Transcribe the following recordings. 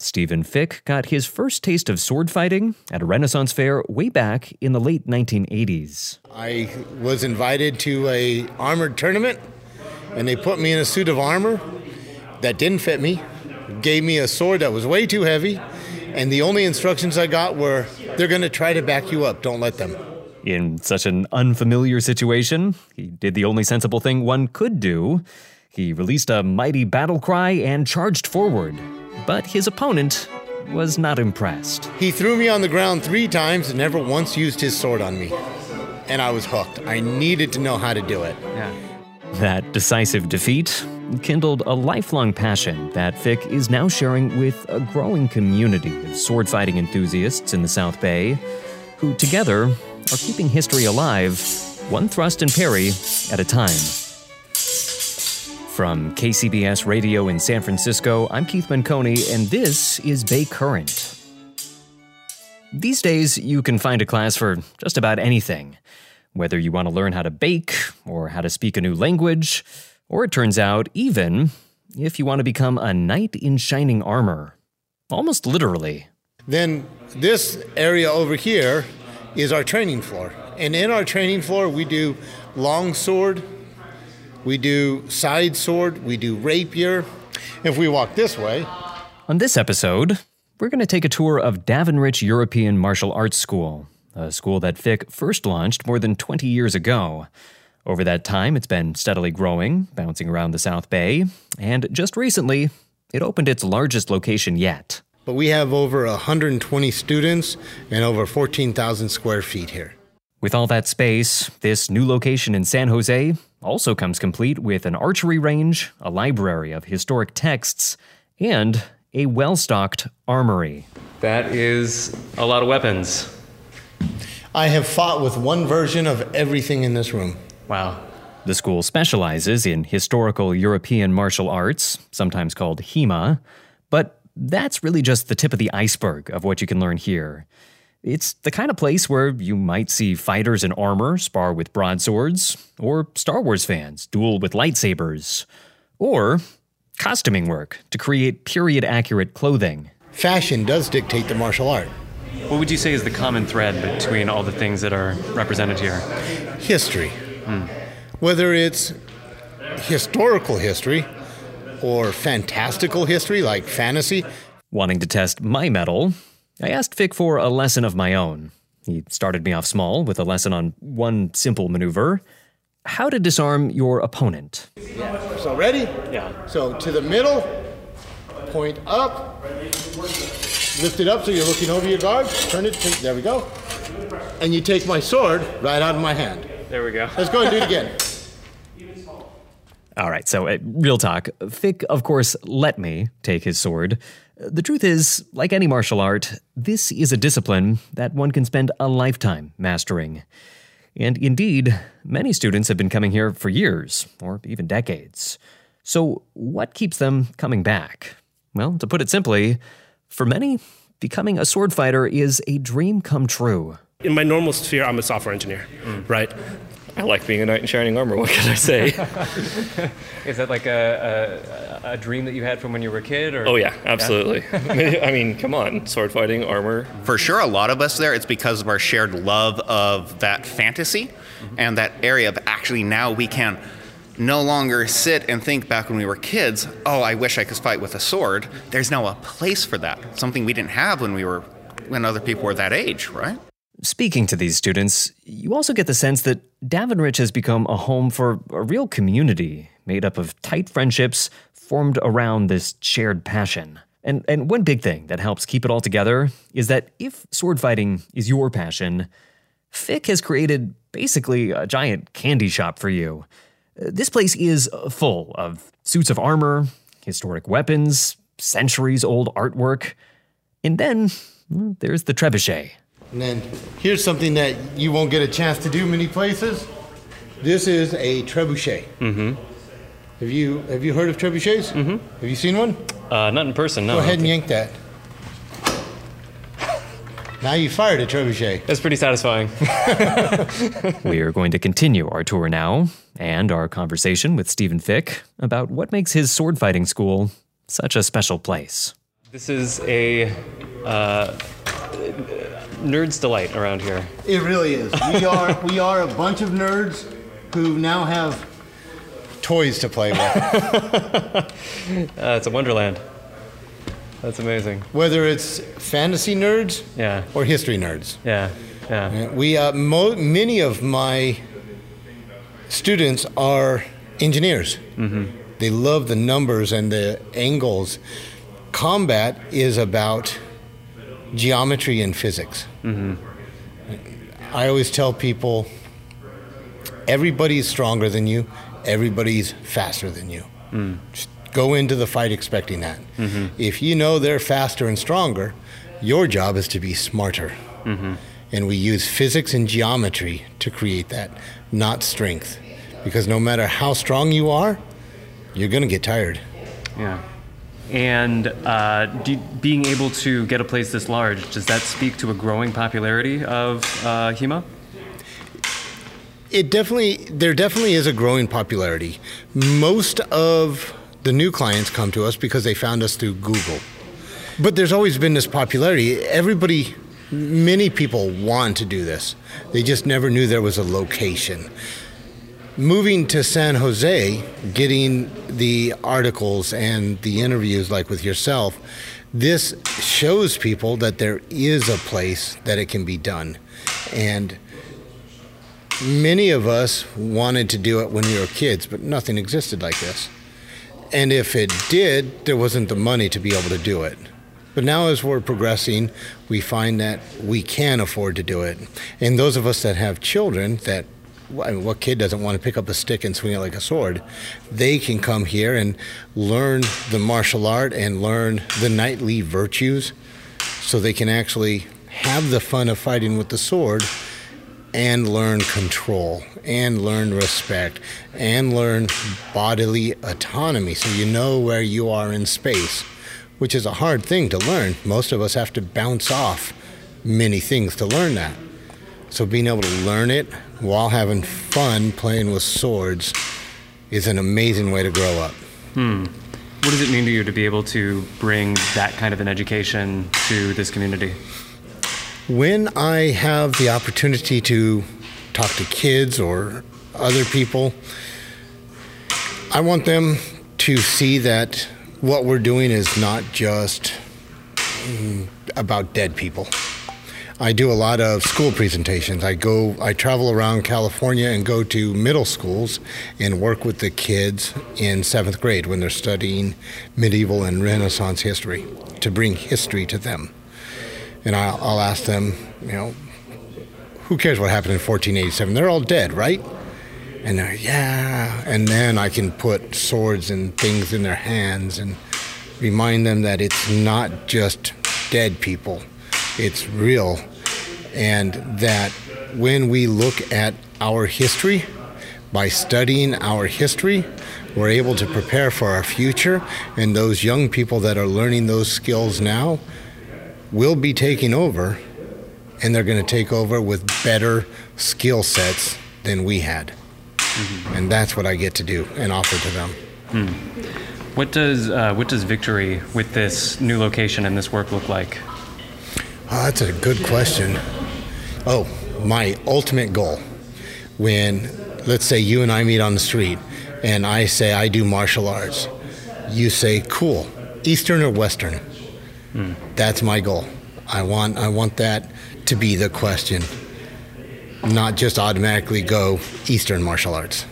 Stephen Fick got his first taste of sword fighting at a Renaissance fair way back in the late 1980s. I was invited to a armored tournament, and they put me in a suit of armor that didn't fit me, gave me a sword that was way too heavy, and the only instructions I got were, "They're going to try to back you up. Don't let them." In such an unfamiliar situation, he did the only sensible thing one could do. He released a mighty battle cry and charged forward. But his opponent was not impressed. He threw me on the ground three times and never once used his sword on me. And I was hooked. I needed to know how to do it. Yeah. That decisive defeat kindled a lifelong passion that Fick is now sharing with a growing community of sword fighting enthusiasts in the South Bay, who together are keeping history alive, one thrust and parry at a time. From KCBS Radio in San Francisco, I'm Keith Menconi, and this is Bay Current. These days, you can find a class for just about anything. Whether you want to learn how to bake, or how to speak a new language, or it turns out, even if you want to become a knight in shining armor. Almost literally. Then this area over here is our training floor. And in our training floor, we do long sword, we do side sword, we do rapier. If we walk this way, On this episode, we're going to take a tour of Davenriche European Martial Arts School, a school that Fick first launched more than 20 years ago. Over that time, it's been steadily growing, bouncing around the South Bay, and just recently, it opened its largest location yet. but we have over 120 students and over 14,000 square feet here. With all that space, this new location in San Jose also comes complete with an archery range, a library of historic texts, and a well stocked armory. That is a lot of weapons. I have fought with one version of everything in this room. Wow. The school specializes in historical European martial arts, sometimes called HEMA, but that's really just the tip of the iceberg of what you can learn here. It's the kind of place where you might see fighters in armor spar with broadswords, or Star Wars fans duel with lightsabers, or costuming work to create period accurate clothing. Fashion does dictate the martial art. What would you say is the common thread between all the things that are represented here? History. Whether it's historical history or fantastical history like fantasy, Wanting to test my mettle, I asked Fick for a lesson of my own. He started me off small with a lesson on one simple maneuver how to disarm your opponent. So ready? Yeah. So to the middle, point up, lift it up so you're looking over your guard, turn it, to, there we go. And you take my sword right out of my hand. There we go. Let's go and do it again. All right, so uh, real talk. Fick, of course, let me take his sword. The truth is, like any martial art, this is a discipline that one can spend a lifetime mastering. And indeed, many students have been coming here for years, or even decades. So, what keeps them coming back? Well, to put it simply, for many, becoming a sword fighter is a dream come true. in my normal sphere, I'm a software engineer, right? I like being a knight in shining armor. What can I say? Is that like a, a, a dream that you had from when you were a kid? Or oh yeah, absolutely. I mean, come on, sword fighting, armor. For sure, a lot of us there. It's because of our shared love of that fantasy mm-hmm. and that area of actually now we can no longer sit and think back when we were kids, oh, I wish I could fight with a sword. There's now a place for that, something we didn't have when we were when other people were that age, right? Speaking to these students, you also get the sense that Davenriche has become a home for a real community made up of tight friendships formed around this shared passion. And, and one big thing that helps keep it all together is that if sword fighting is your passion, Fick has created basically a giant candy shop for you. This place is full of suits of armor, historic weapons, centuries old artwork, and then hmm, there's the trebuchet. And then here's something that you won't get a chance to do many places. This is a trebuchet. Mm-hmm. Have you have you heard of trebuchets? Mm-hmm. Have you seen one? Uh, not in person. No. Go ahead and yank that. Now you fired a trebuchet. That's pretty satisfying. we are going to continue our tour now and our conversation with Stephen Fick about what makes his sword fighting school such a special place. This is a uh, nerd's delight around here. It really is. We are we are a bunch of nerds who now have toys to play with. uh, it's a wonderland. That's amazing. Whether it's fantasy nerds, yeah, or history nerds, yeah, yeah. We uh, mo- many of my students are engineers. Mm-hmm. They love the numbers and the angles. Combat is about geometry and physics. Mm-hmm. I always tell people everybody's stronger than you, everybody's faster than you. Mm. Just go into the fight expecting that. Mm-hmm. If you know they're faster and stronger, your job is to be smarter. Mm-hmm. And we use physics and geometry to create that, not strength. Because no matter how strong you are, you're going to get tired. Yeah. And uh, do, being able to get a place this large, does that speak to a growing popularity of uh, HEMA? It definitely, there definitely is a growing popularity. Most of the new clients come to us because they found us through Google. But there's always been this popularity. Everybody, many people want to do this. They just never knew there was a location moving to San Jose, getting the articles and the interviews like with yourself, this shows people that there is a place that it can be done. And many of us wanted to do it when we were kids, but nothing existed like this. And if it did, there wasn't the money to be able to do it. But now, as we're progressing, we find that we can afford to do it. And those of us that have children that I mean, what kid doesn't want to pick up a stick and swing it like a sword? They can come here and learn the martial art and learn the knightly virtues so they can actually have the fun of fighting with the sword and learn control and learn respect and learn bodily autonomy so you know where you are in space, which is a hard thing to learn. Most of us have to bounce off many things to learn that. So being able to learn it while having fun playing with swords is an amazing way to grow up. Hmm. What does it mean to you to be able to bring that kind of an education to this community? When I have the opportunity to talk to kids or other people, I want them to see that what we're doing is not just mm, about dead people. I do a lot of school presentations. I go, I travel around California and go to middle schools and work with the kids in seventh grade when they're studying medieval and Renaissance history to bring history to them. And I'll, I'll ask them, you know, who cares what happened in 1487? They're all dead, right? And they're, yeah. And then I can put swords and things in their hands and remind them that it's not just dead people it's real, and that when we look at our history, by studying our history, we're able to prepare for our future, and those young people that are learning those skills now will be taking over, and they're going to take over with better skill sets than we had. Mm-hmm. And that's what I get to do and offer to them. Hmm. What does uh, what does victory with this new location and this work look like? Oh, that's a good question. Oh, my ultimate goal when, let's say, you and I meet on the street and I say I do martial arts, you say, cool, Eastern or Western? Mm. That's my goal. I want, I want that to be the question, not just automatically go Eastern martial arts.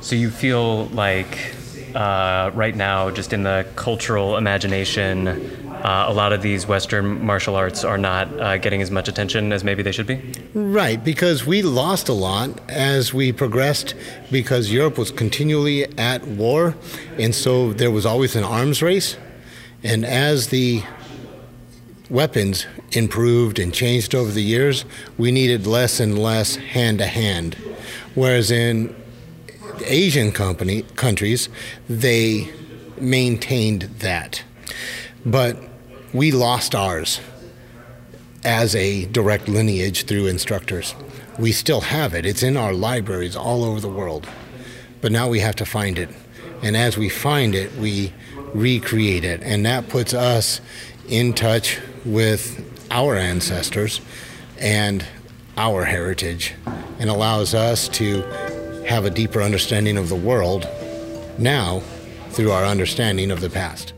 So you feel like uh, right now, just in the cultural imagination, uh, a lot of these Western martial arts are not uh, getting as much attention as maybe they should be? Right, because we lost a lot as we progressed because Europe was continually at war, and so there was always an arms race. And as the weapons improved and changed over the years, we needed less and less hand to hand. Whereas in Asian company countries, they maintained that. But we lost ours as a direct lineage through instructors. We still have it. It's in our libraries all over the world. But now we have to find it. And as we find it, we recreate it. And that puts us in touch with our ancestors and our heritage and allows us to have a deeper understanding of the world now through our understanding of the past.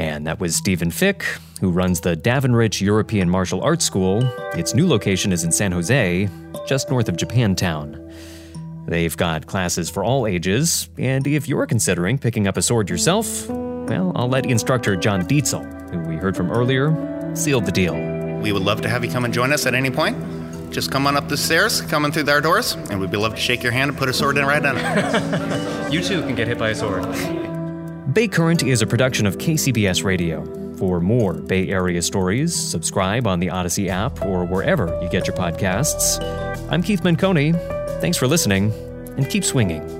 And that was Stephen Fick, who runs the Davenriche European Martial Arts School. Its new location is in San Jose, just north of Japantown. They've got classes for all ages, and if you're considering picking up a sword yourself, well, I'll let instructor John Dietzel, who we heard from earlier, seal the deal. We would love to have you come and join us at any point. Just come on up the stairs, coming through our doors, and we'd be love to shake your hand and put a sword in right on it. you too can get hit by a sword. Bay Current is a production of KCBS Radio. For more Bay Area stories, subscribe on the Audacy app or wherever you get your podcasts. I'm Keith Menconi. Thanks for listening, and keep swinging.